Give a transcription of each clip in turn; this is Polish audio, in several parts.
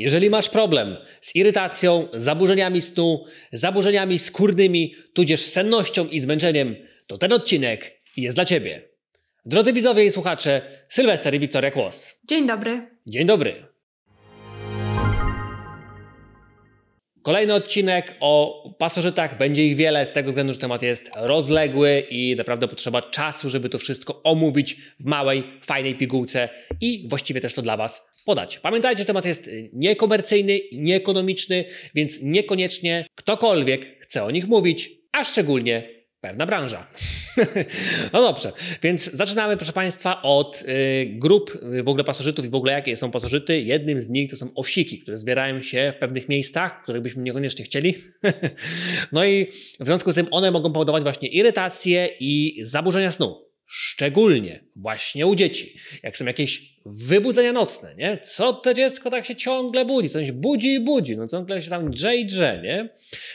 Jeżeli masz problem z irytacją, zaburzeniami snu, zaburzeniami skórnymi, tudzież sennością i zmęczeniem, to ten odcinek jest dla Ciebie. Drodzy widzowie i słuchacze, Sylwester i Wiktoria Kłos. Dzień dobry. Dzień dobry. Kolejny odcinek o pasożytach, będzie ich wiele, z tego względu, że temat jest rozległy i naprawdę potrzeba czasu, żeby to wszystko omówić w małej, fajnej pigułce i właściwie też to dla Was podać. Pamiętajcie, temat jest niekomercyjny, nieekonomiczny, więc niekoniecznie ktokolwiek chce o nich mówić, a szczególnie pewna branża. no dobrze, więc zaczynamy, proszę Państwa, od y, grup y, w ogóle pasożytów i w ogóle jakie są pasożyty. Jednym z nich to są owsiki, które zbierają się w pewnych miejscach, których byśmy niekoniecznie chcieli. no i w związku z tym one mogą powodować właśnie irytację i zaburzenia snu. Szczególnie właśnie u dzieci. Jak są jakieś wybudzenia nocne, nie? Co to dziecko tak się ciągle budzi? Co się budzi i budzi? No ciągle się tam drze i drze, nie?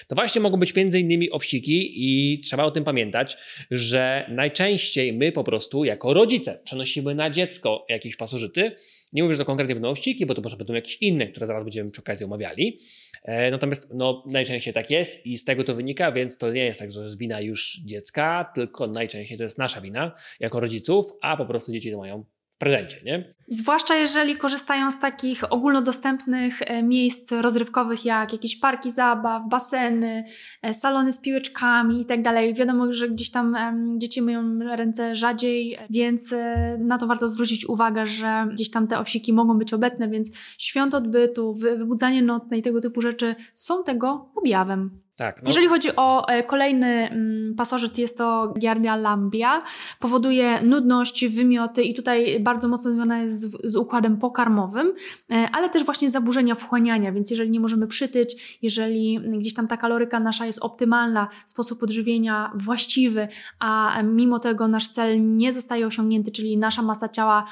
To właśnie mogą być między innymi owsiki i trzeba o tym pamiętać, że najczęściej my po prostu jako rodzice przenosimy na dziecko jakieś pasożyty. Nie mówię, że to konkretnie będą owsiki, bo to może będą jakieś inne, które zaraz będziemy przy okazji omawiali. E, natomiast no, najczęściej tak jest i z tego to wynika, więc to nie jest tak, że jest wina już dziecka, tylko najczęściej to jest nasza wina jako rodziców, a po prostu dzieci to mają w prezencie, nie? Zwłaszcza jeżeli korzystają z takich ogólnodostępnych e, miejsc rozrywkowych jak jakieś parki zabaw, baseny, e, salony z piłeczkami i tak dalej. Wiadomo, że gdzieś tam dzieci myją ręce rzadziej, więc e, na to warto zwrócić uwagę, że gdzieś tam te owsiki mogą być obecne, więc świąt odbytu, wybudzanie nocne i tego typu rzeczy są tego objawem. Tak, no. Jeżeli chodzi o e, kolejny mm, pasożyt, jest to Giardia lambia. Powoduje nudność, wymioty i tutaj bardzo mocno związana jest z, z, układem pokarmowym, e, ale też właśnie zaburzenia wchłaniania, więc jeżeli nie możemy przytyć, jeżeli gdzieś tam ta kaloryka nasza jest optymalna, sposób odżywienia właściwy, a mimo tego nasz cel nie zostaje osiągnięty, czyli nasza masa ciała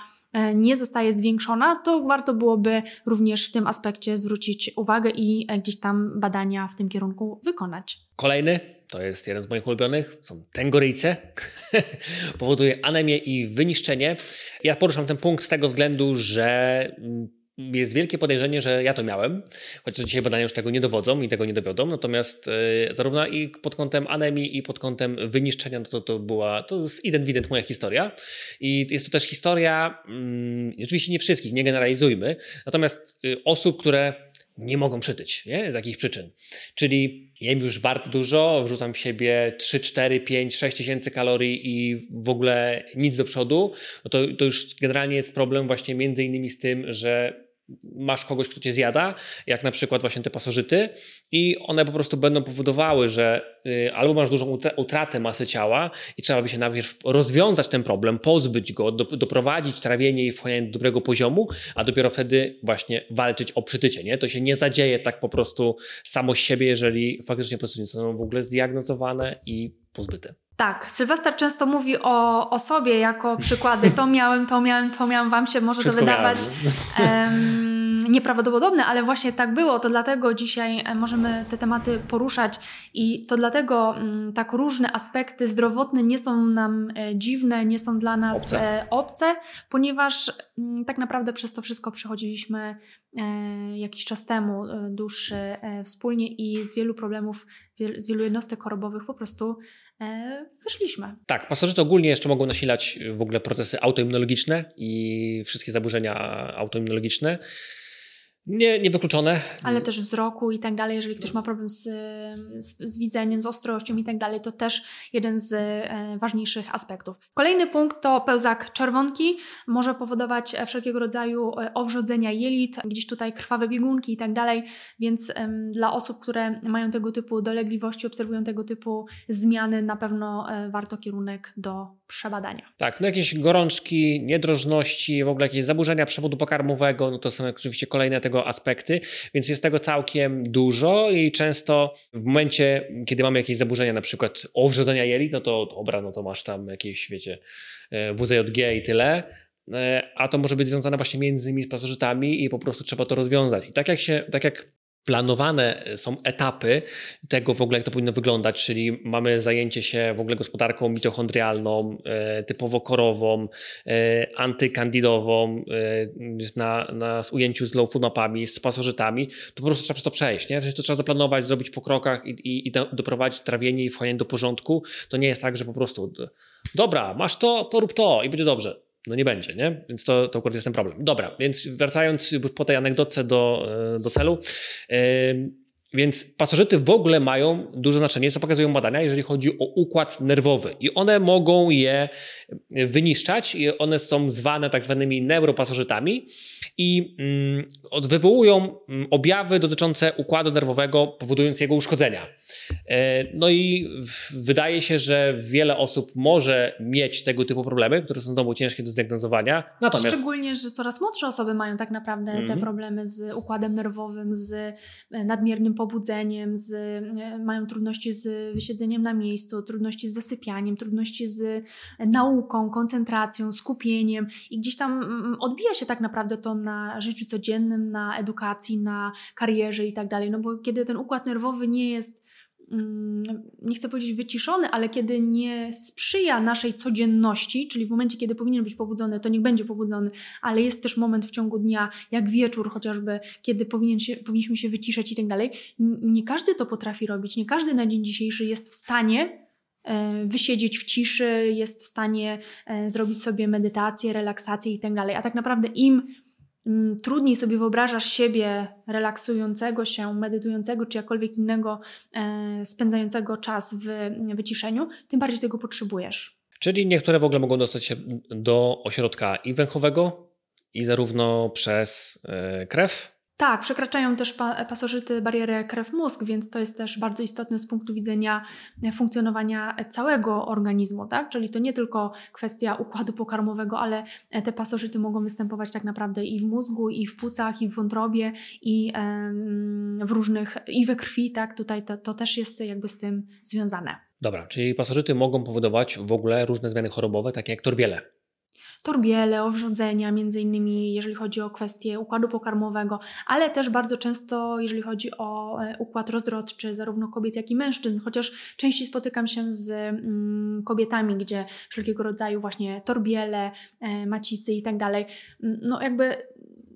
nie zostaje zwiększona, to warto byłoby również w tym aspekcie zwrócić uwagę i e, gdzieś tam badania w tym kierunku wykonać. Kolejny, to jest jeden z moich ulubionych, są tęgoryjce. Powoduje anemię i wyniszczenie. Ja poruszam ten punkt z tego względu, że mm, jest wielkie podejrzenie, że ja to miałem, chociaż dzisiaj badania już tego nie dowodzą i tego nie dowiodą, natomiast e, zarówno i pod kątem anemii i pod kątem wyniszczenia, no to, to była, to jest ident wident moja historia. I jest to też historia, mm, oczywiście nie wszystkich, nie generalizujmy, natomiast y, osób, które nie mogą przytyć, nie? Z jakich przyczyn. Czyli jem już bardzo dużo, wrzucam w siebie 3, 4, 5, 6 tysięcy kalorii i w ogóle nic do przodu, no to, to już generalnie jest problem właśnie między innymi z tym, że masz kogoś, kto cię zjada, jak na przykład właśnie te pasożyty i one po prostu będą powodowały, że y, albo masz dużą utratę masy ciała i trzeba by się najpierw rozwiązać ten problem, pozbyć go, do, doprowadzić trawienie i wchłanianie do dobrego poziomu, a dopiero wtedy właśnie walczyć o przytycie, nie? To się nie zadzieje tak po prostu samo z siebie, jeżeli faktycznie prostu są w ogóle zdiagnozowane i pozbyte. Tak, Sylwester często mówi o, o sobie jako przykłady. To miałem, to miałem, to miałem. Wam się może Wszystko to wydawać um, nieprawdopodobne, ale właśnie tak było. To dlatego dzisiaj e, możemy te tematy poruszać i to dlatego um, tak różne aspekty zdrowotne nie są nam e, dziwne, nie są dla nas obce, e, obce ponieważ um, tak naprawdę przez to wszystko przechodziliśmy jakiś czas temu, e, dłuższy e, wspólnie i z wielu problemów, z wielu jednostek chorobowych po prostu wyszliśmy. Tak, pasożyty ogólnie jeszcze mogą nasilać w ogóle procesy autoimmunologiczne i wszystkie zaburzenia autoimmunologiczne. Nie, niewykluczone. Ale też wzroku i tak dalej. Jeżeli ktoś ma problem z, z, z, widzeniem, z ostrością i tak dalej, to też jeden z e, ważniejszych aspektów. Kolejny punkt to pełzak czerwonki. Może powodować e, wszelkiego rodzaju e, owrzodzenia jelit, gdzieś tutaj krwawe biegunki i tak dalej, więc dla osób, które mają tego typu dolegliwości, obserwują tego typu zmiany, na pewno warto kierunek do przebadania. Tak, no jakieś gorączki, niedrożności, w ogóle jakieś zaburzenia przewodu pokarmowego, no to są oczywiście kolejne tego tego aspekty, więc jest tego całkiem dużo i często w momencie, kiedy mamy jakieś zaburzenia, na przykład owrzodzenia jelit, no to dobra, no to masz tam jakieś, wiecie, e, WZJG i tyle, e, a to może być związane właśnie między innymi z pasożytami i po prostu trzeba to rozwiązać. I tak jak się, tak jak planowane są etapy tego w ogóle, jak to powinno wyglądać, czyli mamy zajęcie się w ogóle gospodarką mitochondrialną, e, typowo korową, e, antykandidową, e, na, na ujęciu z low food z pasożytami, to po prostu trzeba przez to przejść. Nie? To trzeba zaplanować, zrobić po krokach i, i, i doprowadzić trawienie i wchłanianie do porządku. To nie jest tak, że po prostu dobra, masz to, to rób to i będzie dobrze no nie będzie, nie? Więc to, to akurat jest ten problem. Dobra, więc wracając po tej anegdotce do, e, do celu. Yy, więc pasożyty w ogóle mają duże znaczenie, co pokazują badania, jeżeli chodzi o układ nerwowy. I one mogą je wyniszczać, i one są zwane tak zwanymi neuropasożytami i mm, wywołują mm, objawy dotyczące układu nerwowego, powodując jego uszkodzenia. E, no i wydaje się, że wiele osób może mieć tego typu problemy, które są znowu ciężkie do zdiagnozowania. Natomiast... Szczególnie, że coraz młodsze osoby mają tak naprawdę mm -hmm. te mhm. problemy z układem nerwowym, z e, nadmiernym pobudzeniem, z, e, mają trudności z wysiedzeniem na miejscu, trudności z zasypianiem, trudności z nauką, koncentracją, skupieniem i gdzieś tam mm, odbija się tak naprawdę to na życiu codziennym, na edukacji, na karierze i tak dalej. No bo kiedy ten układ nerwowy nie jest mm, nie chcę powiedzieć wyciszony, ale kiedy nie sprzyja naszej codzienności, czyli w momencie, kiedy powinien być pobudzony, to niech będzie pobudzony, ale jest też moment w ciągu dnia, jak wieczór chociażby, kiedy powinien się, powinniśmy się wyciszać i tak dalej. Nie każdy to potrafi robić, nie każdy na dzień dzisiejszy jest w stanie E, wysiedzieć w ciszy, jest w stanie e, zrobić sobie medytację, relaksację i tak dalej. A tak naprawdę im mm, trudniej sobie wyobrażasz siebie relaksującego się, medytującego czy jakkolwiek innego e, spędzającego czas w wyciszeniu, tym bardziej tego potrzebujesz. Czyli niektóre w ogóle mogą dostać się do ośrodka i węchowego, i zarówno przez krew, tak, przekraczają też pa pasożyty barierę krew-mózg, więc to jest też bardzo istotne z punktu widzenia funkcjonowania całego organizmu, tak? Czyli to nie tylko kwestia układu pokarmowego, ale te pasożyty mogą występować tak naprawdę i w mózgu, i w płucach, i w wątrobie, i w różnych, i we krwi, tak? Tutaj to, to też jest jakby z tym związane. Dobra, czyli pasożyty mogą powodować w ogóle różne zmiany chorobowe, takie jak torbiele torbiele, owrzodzenia, między innymi jeżeli chodzi o kwestie układu pokarmowego, ale też bardzo często jeżeli chodzi o e, układ rozrodczy zarówno kobiet, jak i mężczyzn, chociaż częściej spotykam się z mm, kobietami, gdzie wszelkiego rodzaju właśnie torbiele, e, macicy i tak dalej, no jakby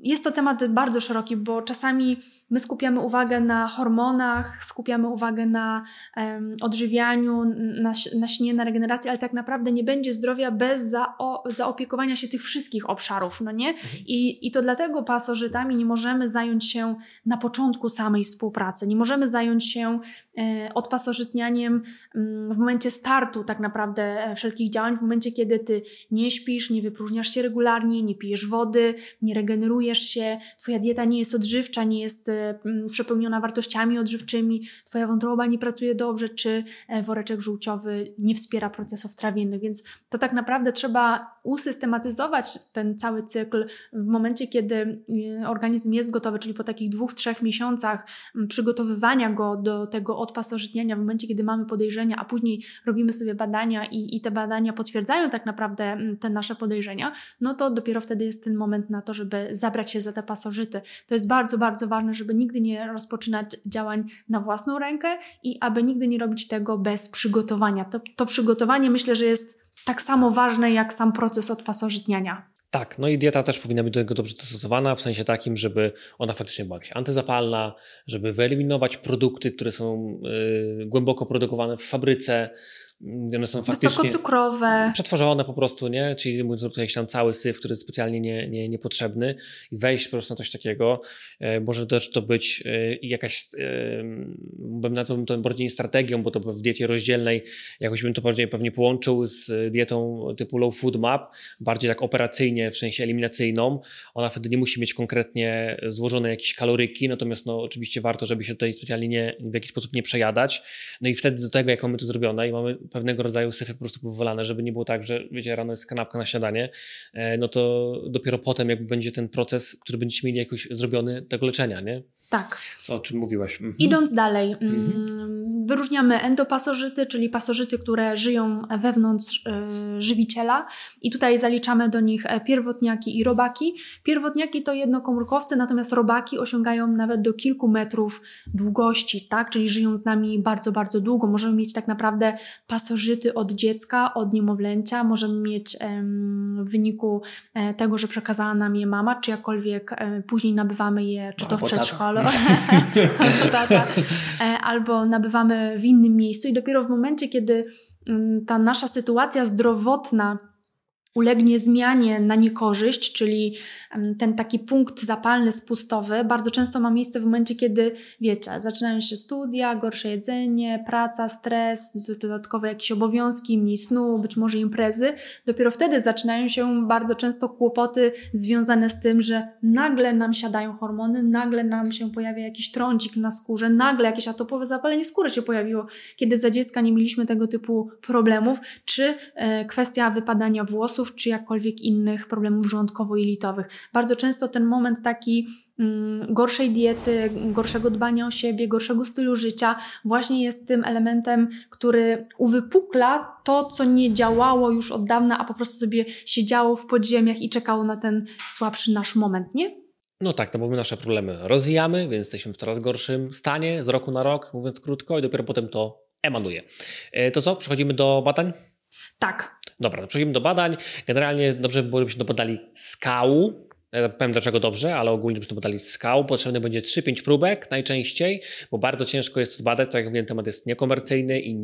jest to temat bardzo szeroki, bo czasami My skupiamy uwagę na hormonach, skupiamy uwagę na um, odżywianiu, na, na śnie, na regeneracji, ale tak naprawdę nie będzie zdrowia bez zao, zaopiekowania się tych wszystkich obszarów, no nie? Mhm. I, I to dlatego pasożytami nie możemy zająć się na początku samej współpracy, nie możemy zająć się e, odpasożytnianiem mm, w momencie startu tak naprawdę e, wszelkich działań, w momencie kiedy ty nie śpisz, nie wypróżniasz się regularnie, nie pijesz wody, nie regenerujesz się, twoja dieta nie jest odżywcza, nie jest Mm, przepełniona wartościami odżywczymi, twoja wątroba nie pracuje dobrze, czy e, woreczek żółciowy nie wspiera procesów trawiennych. Więc to tak naprawdę trzeba usystematyzować ten cały cykl w momencie, kiedy e, organizm jest gotowy, czyli po takich dwóch, trzech miesiącach przygotowywania go do tego odpasożytniania, w momencie, kiedy mamy podejrzenia, a później robimy sobie badania i, i te badania potwierdzają tak naprawdę te nasze podejrzenia, no to dopiero wtedy jest ten moment na to, żeby zabrać się za te pasożyty. To jest bardzo, bardzo ważne, żeby nigdy nie rozpoczynać działań na własną rękę i aby nigdy nie robić tego bez przygotowania. To, to przygotowanie myślę, że jest tak samo ważne jak sam proces odpasożytniania. Tak, no i dieta też powinna być do tego dobrze dostosowana, w sensie takim, żeby ona faktycznie była jakaś antyzapalna, żeby wyeliminować produkty, które są y, głęboko produkowane w fabryce, one są faktycznie Wysokocukrowe. przetworzone po prostu, nie? Czyli mówiąc jakiś tam cały syf, który jest specjalnie nie, nie, niepotrzebny i wejść po prostu na coś takiego. E, może też to być e, jakaś, e, bym nazwał to bardziej strategią, bo to w diecie rozdzielnej jakoś bym to bardziej pewnie połączył z dietą typu low food map, bardziej tak operacyjnie, w sensie eliminacyjną. Ona wtedy nie musi mieć konkretnie złożone jakieś kaloryki, natomiast no oczywiście warto, żeby się tutaj specjalnie nie, w jakiś sposób nie przejadać. No i wtedy do tego, jak mamy to zrobione i mamy pewnego rodzaju syfy po prostu powolane, żeby nie było tak, że wiecie, rano jest kanapka na śniadanie, e, no to dopiero potem jakby będzie ten proces, który będziecie mieli jakoś zrobiony tego leczenia, nie? Tak. O czym mówiłaś. Mhm. Idąc dalej, mhm. wyróżniamy endopasożyty, czyli pasożyty, które żyją wewnątrz y, żywiciela i tutaj zaliczamy do nich e, pierwotniaki i robaki. Pierwotniaki to jednokomórkowce, natomiast robaki osiągają nawet do kilku metrów długości, tak? czyli żyją z nami bardzo, bardzo długo. Możemy mieć tak naprawdę pasożyty od dziecka, od niemowlęcia, możemy mieć w wyniku e, tego, że przekazała nam je mama, czy jakkolwiek e, później nabywamy je, czy to w przedszkolu, albo, tata, e, albo nabywamy w innym miejscu i dopiero w momencie, kiedy mm, ta nasza sytuacja zdrowotna ulegnie zmianie na niekorzyść, czyli ten taki punkt zapalny, spustowy, bardzo często ma miejsce w momencie, kiedy, wiecie, zaczynają się studia, gorsze jedzenie, praca, stres, dodatkowe jakieś obowiązki, mniej snu, być może imprezy. Dopiero wtedy zaczynają się bardzo często kłopoty związane z tym, że nagle nam siadają hormony, nagle nam się pojawia jakiś trądzik na skórze, nagle jakieś atopowe zapalenie skóry się pojawiło, kiedy za dziecka nie mieliśmy tego typu problemów, czy e, kwestia wypadania włosów, czy jakkolwiek innych problemów żołądkowo-jelitowych. Bardzo często ten moment taki mm, gorszej diety, gorszego dbania o siebie, gorszego stylu życia właśnie jest tym elementem, który uwypukla to, co nie działało już od dawna, a po prostu sobie siedziało w podziemiach i czekało na ten słabszy nasz moment, nie? No tak, no bo my nasze problemy rozwijamy, więc jesteśmy w coraz gorszym stanie z roku na rok, mówiąc krótko, i dopiero potem to emanuje. E, to co, przechodzimy do badań? Tak. Dobra, przechodzimy do badań. Generalnie dobrze by było, żebyśmy dopodali skału. Ja powiem dlaczego dobrze, ale ogólnie żebyśmy dopodali skał. Potrzebne będzie 3-5 próbek najczęściej, bo bardzo ciężko jest to zbadać. Tak jak mówiłem, temat jest niekomercyjny i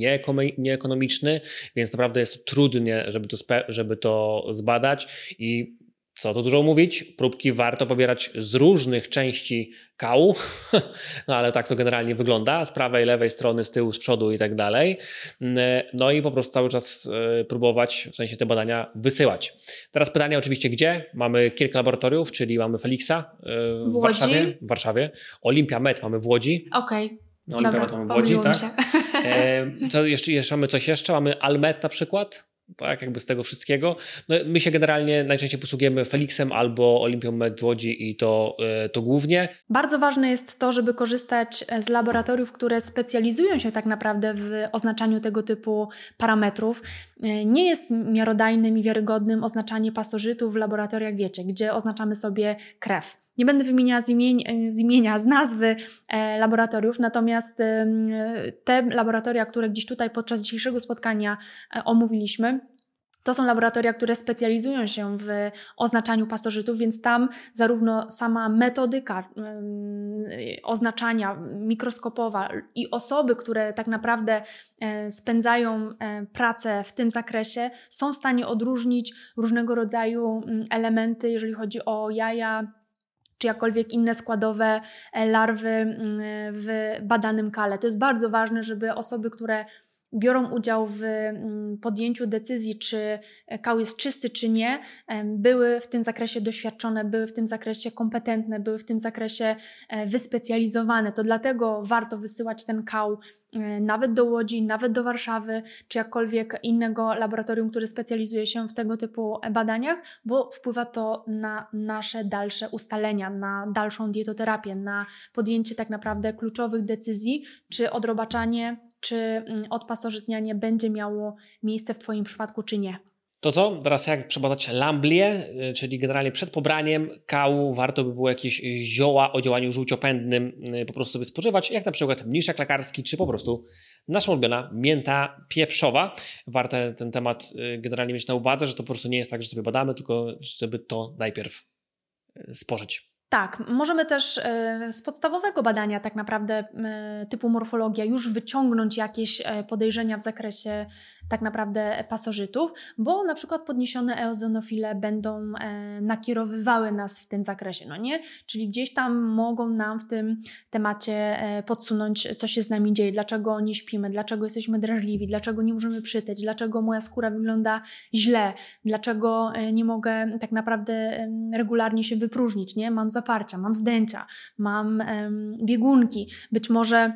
nieekonomiczny, więc naprawdę jest trudnie, żeby to, żeby to zbadać i co tu dużo mówić, próbki warto pobierać z różnych części kału, no ale tak to generalnie wygląda, z prawej, lewej strony, z tyłu, z przodu i tak dalej. No i po prostu cały czas e, próbować, w sensie te badania wysyłać. Teraz pytanie oczywiście gdzie? Mamy kilka laboratoriów, czyli mamy Felixa e, w, w Warszawie, w Warszawie, Olympia Med mamy w Łodzi. Okej. Okay. No, Olympia Med mamy w Łodzi, tak? E, co jeszcze, jeszcze mamy coś jeszcze? Mamy Almet na przykład tak, jakby z tego wszystkiego. No, my się generalnie najczęściej posługujemy Felixem albo Olimpią Med Łodzi i to, e, to głównie. Bardzo ważne jest to, żeby korzystać z laboratoriów, które specjalizują się tak naprawdę w oznaczaniu tego typu parametrów. E, nie jest miarodajnym i wiarygodnym oznaczanie pasożytów w laboratoriach, wiecie, gdzie oznaczamy sobie krew. Nie będę wymieniała z, imień, z imienia, z nazwy e, laboratoriów, natomiast e, te laboratoria, które gdzieś tutaj podczas dzisiejszego spotkania e, omówiliśmy, to są laboratoria, które specjalizują się w oznaczaniu pasożytów, więc tam zarówno sama metodyka oznaczania mikroskopowa i osoby, które tak naprawdę spędzają pracę w tym zakresie, są w stanie odróżnić różnego rodzaju elementy, jeżeli chodzi o jaja, czy jakkolwiek inne składowe e, larwy mm, w badanym kale. To jest bardzo ważne, żeby osoby, które biorą udział w mm, podjęciu decyzji, czy kał jest czysty, czy nie, były w tym zakresie doświadczone, były w tym zakresie kompetentne, były w tym zakresie e, wyspecjalizowane. To dlatego warto wysyłać ten kał e, nawet do Łodzi, nawet do Warszawy, czy jakkolwiek innego laboratorium, które specjalizuje się w tego typu badaniach, bo wpływa to na nasze dalsze ustalenia, na dalszą dietoterapię, na podjęcie tak naprawdę kluczowych decyzji, czy odrobaczanie czy mm, odpasożytnianie będzie miało miejsce w Twoim przypadku, czy nie. To co? Teraz jak przebadać lamblię, y, czyli generalnie przed pobraniem kału warto by było jakieś zioła o działaniu żółciopędnym y, po prostu sobie spożywać, jak na przykład mniszek lekarski, czy po prostu nasza ulubiona mięta pieprzowa. Warto ten temat y, generalnie mieć na uwadze, że to po prostu nie jest tak, że sobie badamy, tylko żeby to najpierw spożyć. Tak, możemy też e, z podstawowego badania, tak naprawdę e, typu morfologia, już wyciągnąć jakieś e, podejrzenia w zakresie tak naprawdę pasożytów, bo na przykład podniesione eozonofile będą nakierowywały nas w tym zakresie, no nie? Czyli gdzieś tam mogą nam w tym temacie podsunąć, co się z nami dzieje, dlaczego nie śpimy, dlaczego jesteśmy drażliwi, dlaczego nie możemy przytyć, dlaczego moja skóra wygląda źle, dlaczego nie mogę tak naprawdę regularnie się wypróżnić, nie? Mam mam zdjęcia, mam biegunki. Być może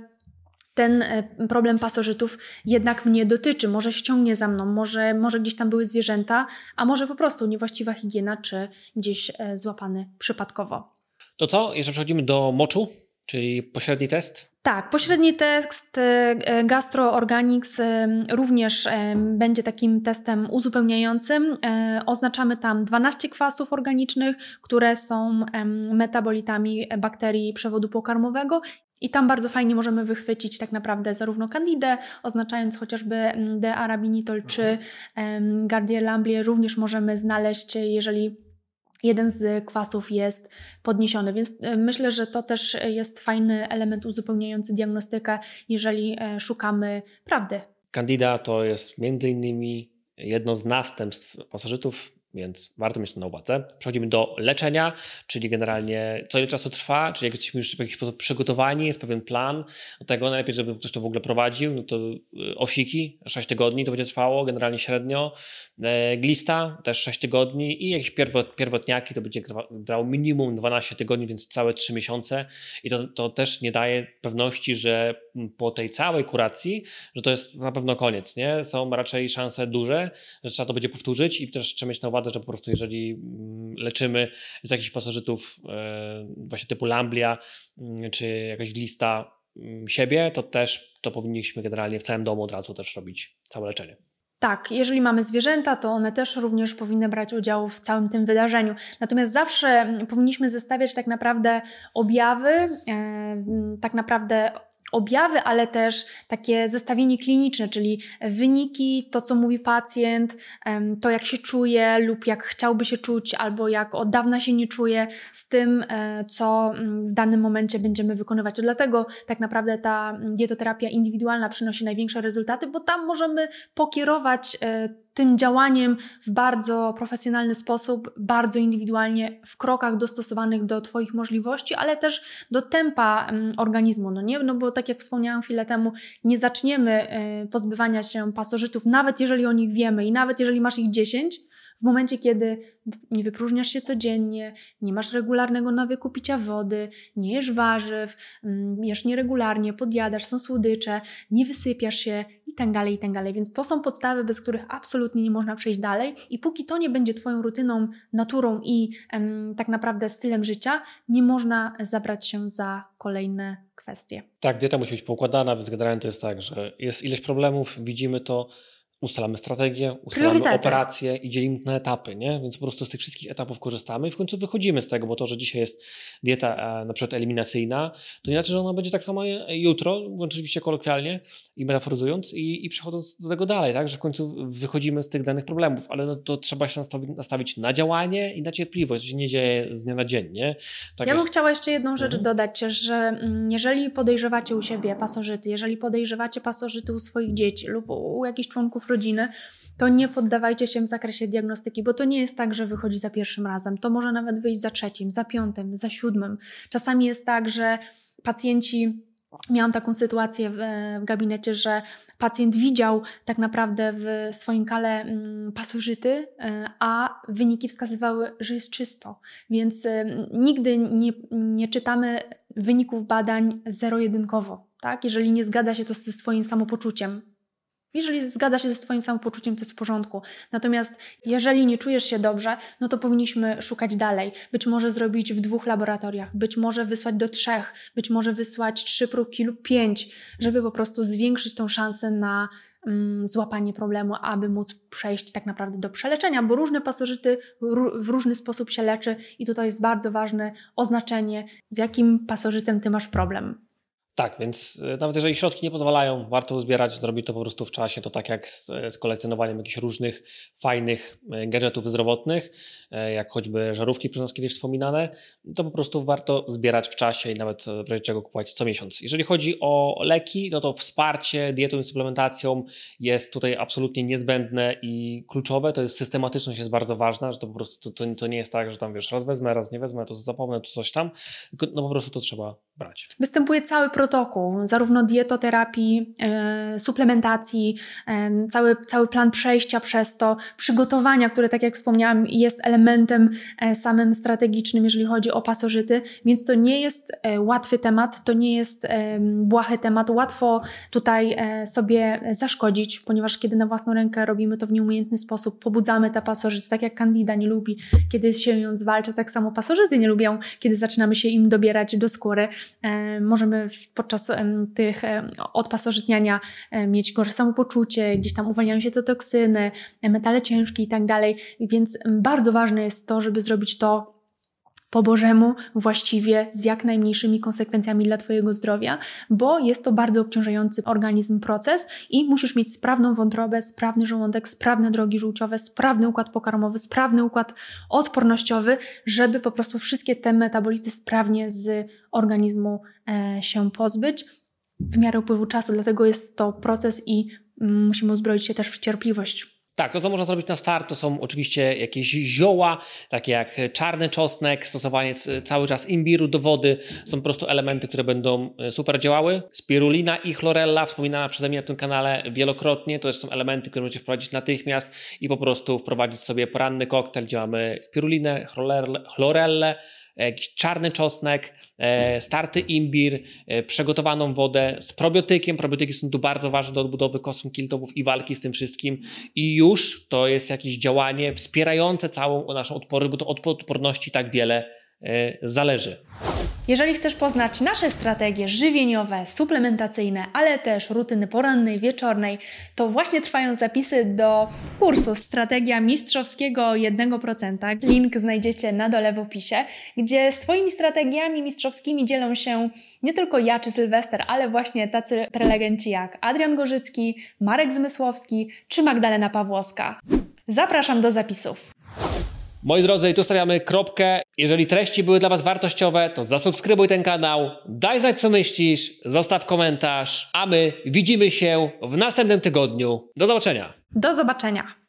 ten e, problem pasożytów jednak mnie dotyczy, może ściągnie za mną, może, może gdzieś tam były zwierzęta, a może po prostu niewłaściwa higiena, czy gdzieś e, złapany przypadkowo. To co? Jeszcze przechodzimy do moczu. Czyli pośredni test? Tak, pośredni test e, Gastro Organics e, również e, będzie takim testem uzupełniającym. Oznaczamy tam 12 kwasów organicznych, które są metabolitami bakterii przewodu pokarmowego i tam bardzo fajnie możemy wychwycić tak naprawdę zarówno candidę, oznaczając chociażby D-arabinitol czy Gardier Lamblier, również możemy znaleźć, jeżeli jeden z kwasów jest podniesiony. Więc e, myślę, że to też jest fajny element uzupełniający diagnostykę, jeżeli e, szukamy prawdy. Candida to jest między innymi jedno z następstw pasożytów więc warto mieć to na uwadze. Przechodzimy do leczenia, czyli generalnie co ile czasu trwa, czyli jak jesteśmy już w jakiś sposób przygotowani, jest pewien plan do tego, najlepiej, żeby ktoś to w ogóle prowadził, no to y, owsiki, 6 tygodni to będzie trwało, generalnie średnio, e, glista też 6 tygodni i jakieś pierwotniaki to będzie trwało minimum 12 tygodni, więc całe 3 miesiące. I to, to też nie daje pewności, że po tej całej kuracji, że to jest na pewno koniec, nie? Są raczej szanse duże, że trzeba to będzie powtórzyć i też trzeba mieć na uwadze że po prostu jeżeli mm, leczymy z jakichś pasożytów e, właśnie typu lamblia mm, czy jakaś glista mm, siebie, to też to powinniśmy generalnie w całym domu od razu też robić całe leczenie. Tak, jeżeli mamy zwierzęta, to one też również powinny brać udział w całym tym wydarzeniu. Natomiast zawsze powinniśmy zestawiać tak naprawdę objawy, e, tak naprawdę objawy, ale też takie zestawienie kliniczne, czyli wyniki, to co mówi pacjent, to jak się czuje lub jak chciałby się czuć, albo jak od dawna się nie czuje, z tym, e, co mm, w danym momencie będziemy wykonywać. Dlatego tak naprawdę ta dietoterapia indywidualna przynosi największe rezultaty, bo tam możemy pokierować e, tym działaniem w bardzo profesjonalny sposób, bardzo indywidualnie, w krokach dostosowanych do Twoich możliwości, ale też do tempa mm, organizmu. No, nie? no bo tak jak wspomniałam chwilę temu, nie zaczniemy y, pozbywania się pasożytów, nawet jeżeli o nich wiemy i nawet jeżeli masz ich 10, w momencie, kiedy nie wypróżniasz się codziennie, nie masz regularnego nawyku picia wody, nie jesz warzyw, mm, jesz nieregularnie, podjadasz, są słodycze, nie wysypiasz się i tak dalej, i tak dalej. Więc to są podstawy, bez których absolutnie nie można przejść dalej i póki to nie będzie Twoją rutyną, naturą i em, tak naprawdę stylem życia, nie można zabrać się za kolejne kwestie. Tak, dieta musi być poukładana, więc generalnie to jest tak, że jest ileś problemów, widzimy to, ustalamy strategię, ustalamy operacje i dzielimy na etapy, nie? Więc po prostu z tych wszystkich etapów korzystamy i w końcu wychodzimy z tego, bo to, że dzisiaj jest dieta e, na przykład eliminacyjna, to nie znaczy, że ona będzie tak samo jutro, oczywiście kolokwialnie i metaforyzując i, i przechodząc do tego dalej, tak? Że w końcu wychodzimy z tych danych problemów, ale no, to trzeba się nastawić, na działanie i na cierpliwość, to się nie dzieje z dnia na dzień, nie? Tak ja jest... bym chciała jeszcze jedną rzecz mhm. dodać, że mm, jeżeli podejrzewacie u siebie pasożyty, jeżeli podejrzewacie pasożyty u swoich dzieci lub u jakichś członków rodziny, to nie poddawajcie się w zakresie diagnostyki, bo to nie jest tak, że wychodzi za pierwszym razem. To może nawet wyjść za trzecim, za piątym, za siódmym. Czasami jest tak, że pacjenci Miałam taką sytuację w, gabinecie, że pacjent widział tak naprawdę w swoim kale mm, pasożyty, e, a wyniki wskazywały, że jest czysto. Więc e, nigdy nie, nie czytamy wyników badań zero-jedynkowo. Tak? Jeżeli nie zgadza się to ze swoim samopoczuciem, jeżeli zgadza się ze Twoim samopoczuciem, to jest w porządku. Natomiast jeżeli nie czujesz się dobrze, no to powinniśmy szukać dalej. Być może zrobić w dwóch laboratoriach, być może wysłać do trzech, być może wysłać trzy próbki lub pięć, żeby po prostu zwiększyć tą szansę na mm, złapanie problemu, aby móc przejść tak naprawdę do przeleczenia, bo różne pasożyty w różny sposób się leczy i tutaj jest bardzo ważne oznaczenie, z jakim pasożytem Ty masz problem. Tak, więc e, nawet jeżeli środki nie pozwalają, warto zbierać, zrobić to po prostu w czasie, to tak jak z, z kolekcjonowaniem jakichś różnych fajnych e, gadżetów zdrowotnych, e, jak choćby żarówki przez nas kiedyś wspominane, to po prostu warto zbierać w czasie i nawet w razie czego kupować co miesiąc. Jeżeli chodzi o leki, no to wsparcie dietą i suplementacją jest tutaj absolutnie niezbędne i kluczowe, to jest systematyczność jest bardzo ważna, że to po prostu to, to, to nie jest tak, że tam wiesz, raz wezmę, raz nie wezmę, to zapomnę, to coś tam, tylko no po prostu to trzeba brać. Występuje cały protokół, zarówno dietoterapii, e, suplementacji, e, cały, cały plan przejścia przez to, przygotowania, które, tak jak wspomniałam, jest elementem e, samym strategicznym, jeżeli chodzi o pasożyty, więc to nie jest łatwy temat, to nie jest błahy temat. Łatwo tutaj sobie zaszkodzić, ponieważ kiedy na własną rękę robimy to w nieumiejętny sposób, pobudzamy te pasożyty, tak jak Candida nie lubi, kiedy się ją zwalcza, tak samo pasożyty nie lubią, kiedy zaczynamy się im dobierać do skóry. E, możemy podczas tych odpasożytniania mieć gorsze samopoczucie, gdzieś tam uwalniają się te toksyny, metale ciężkie i tak dalej. Więc bardzo ważne jest to, żeby zrobić to po Bożemu, właściwie z jak najmniejszymi konsekwencjami dla Twojego zdrowia, bo jest to bardzo obciążający organizm proces i musisz mieć sprawną wątrobę, sprawny żołądek, sprawne drogi żółciowe, sprawny układ pokarmowy, sprawny układ odpornościowy, żeby po prostu wszystkie te metabolity sprawnie z organizmu e, się pozbyć w miarę upływu czasu. Dlatego jest to proces i mm, musimy uzbroić się też w cierpliwość. Tak, to co można zrobić na start to są oczywiście jakieś zioła, takie jak czarny czosnek, stosowanie cały czas imbiru do wody. Są po prostu elementy, które będą e, super działały. Spirulina i chlorella, wspominana przeze mnie na tym kanale wielokrotnie, to też są elementy, które możecie wprowadzić natychmiast i po prostu wprowadzić sobie poranny koktajl, gdzie mamy spirulinę, chlorellę, jakiś czarny czosnek, e, starty imbir, e, przygotowaną wodę z probiotykiem. Probiotyki są tu bardzo ważne do odbudowy kosm kiltowów i walki z tym wszystkim. I już to jest jakieś działanie wspierające całą naszą odpory, bo to od odporności tak wiele e, zależy. Jeżeli chcesz poznać nasze strategie żywieniowe, suplementacyjne, ale też rutyny porannej, wieczornej, to właśnie trwają zapisy do kursu Strategia Mistrzowskiego 1%. Link znajdziecie na dole w opisie, gdzie swoimi strategiami mistrzowskimi dzielą się nie tylko ja czy Sylwester, ale właśnie tacy prelegenci jak Adrian Gorzycki, Marek Zmysłowski czy Magdalena Pawłowska. Zapraszam do zapisów. Moi drodzy, tu stawiamy kropkę. Jeżeli treści były dla Was wartościowe, to zasubskrybuj ten kanał, daj znać co myślisz, zostaw komentarz, a my widzimy się w następnym tygodniu. Do zobaczenia. Do zobaczenia.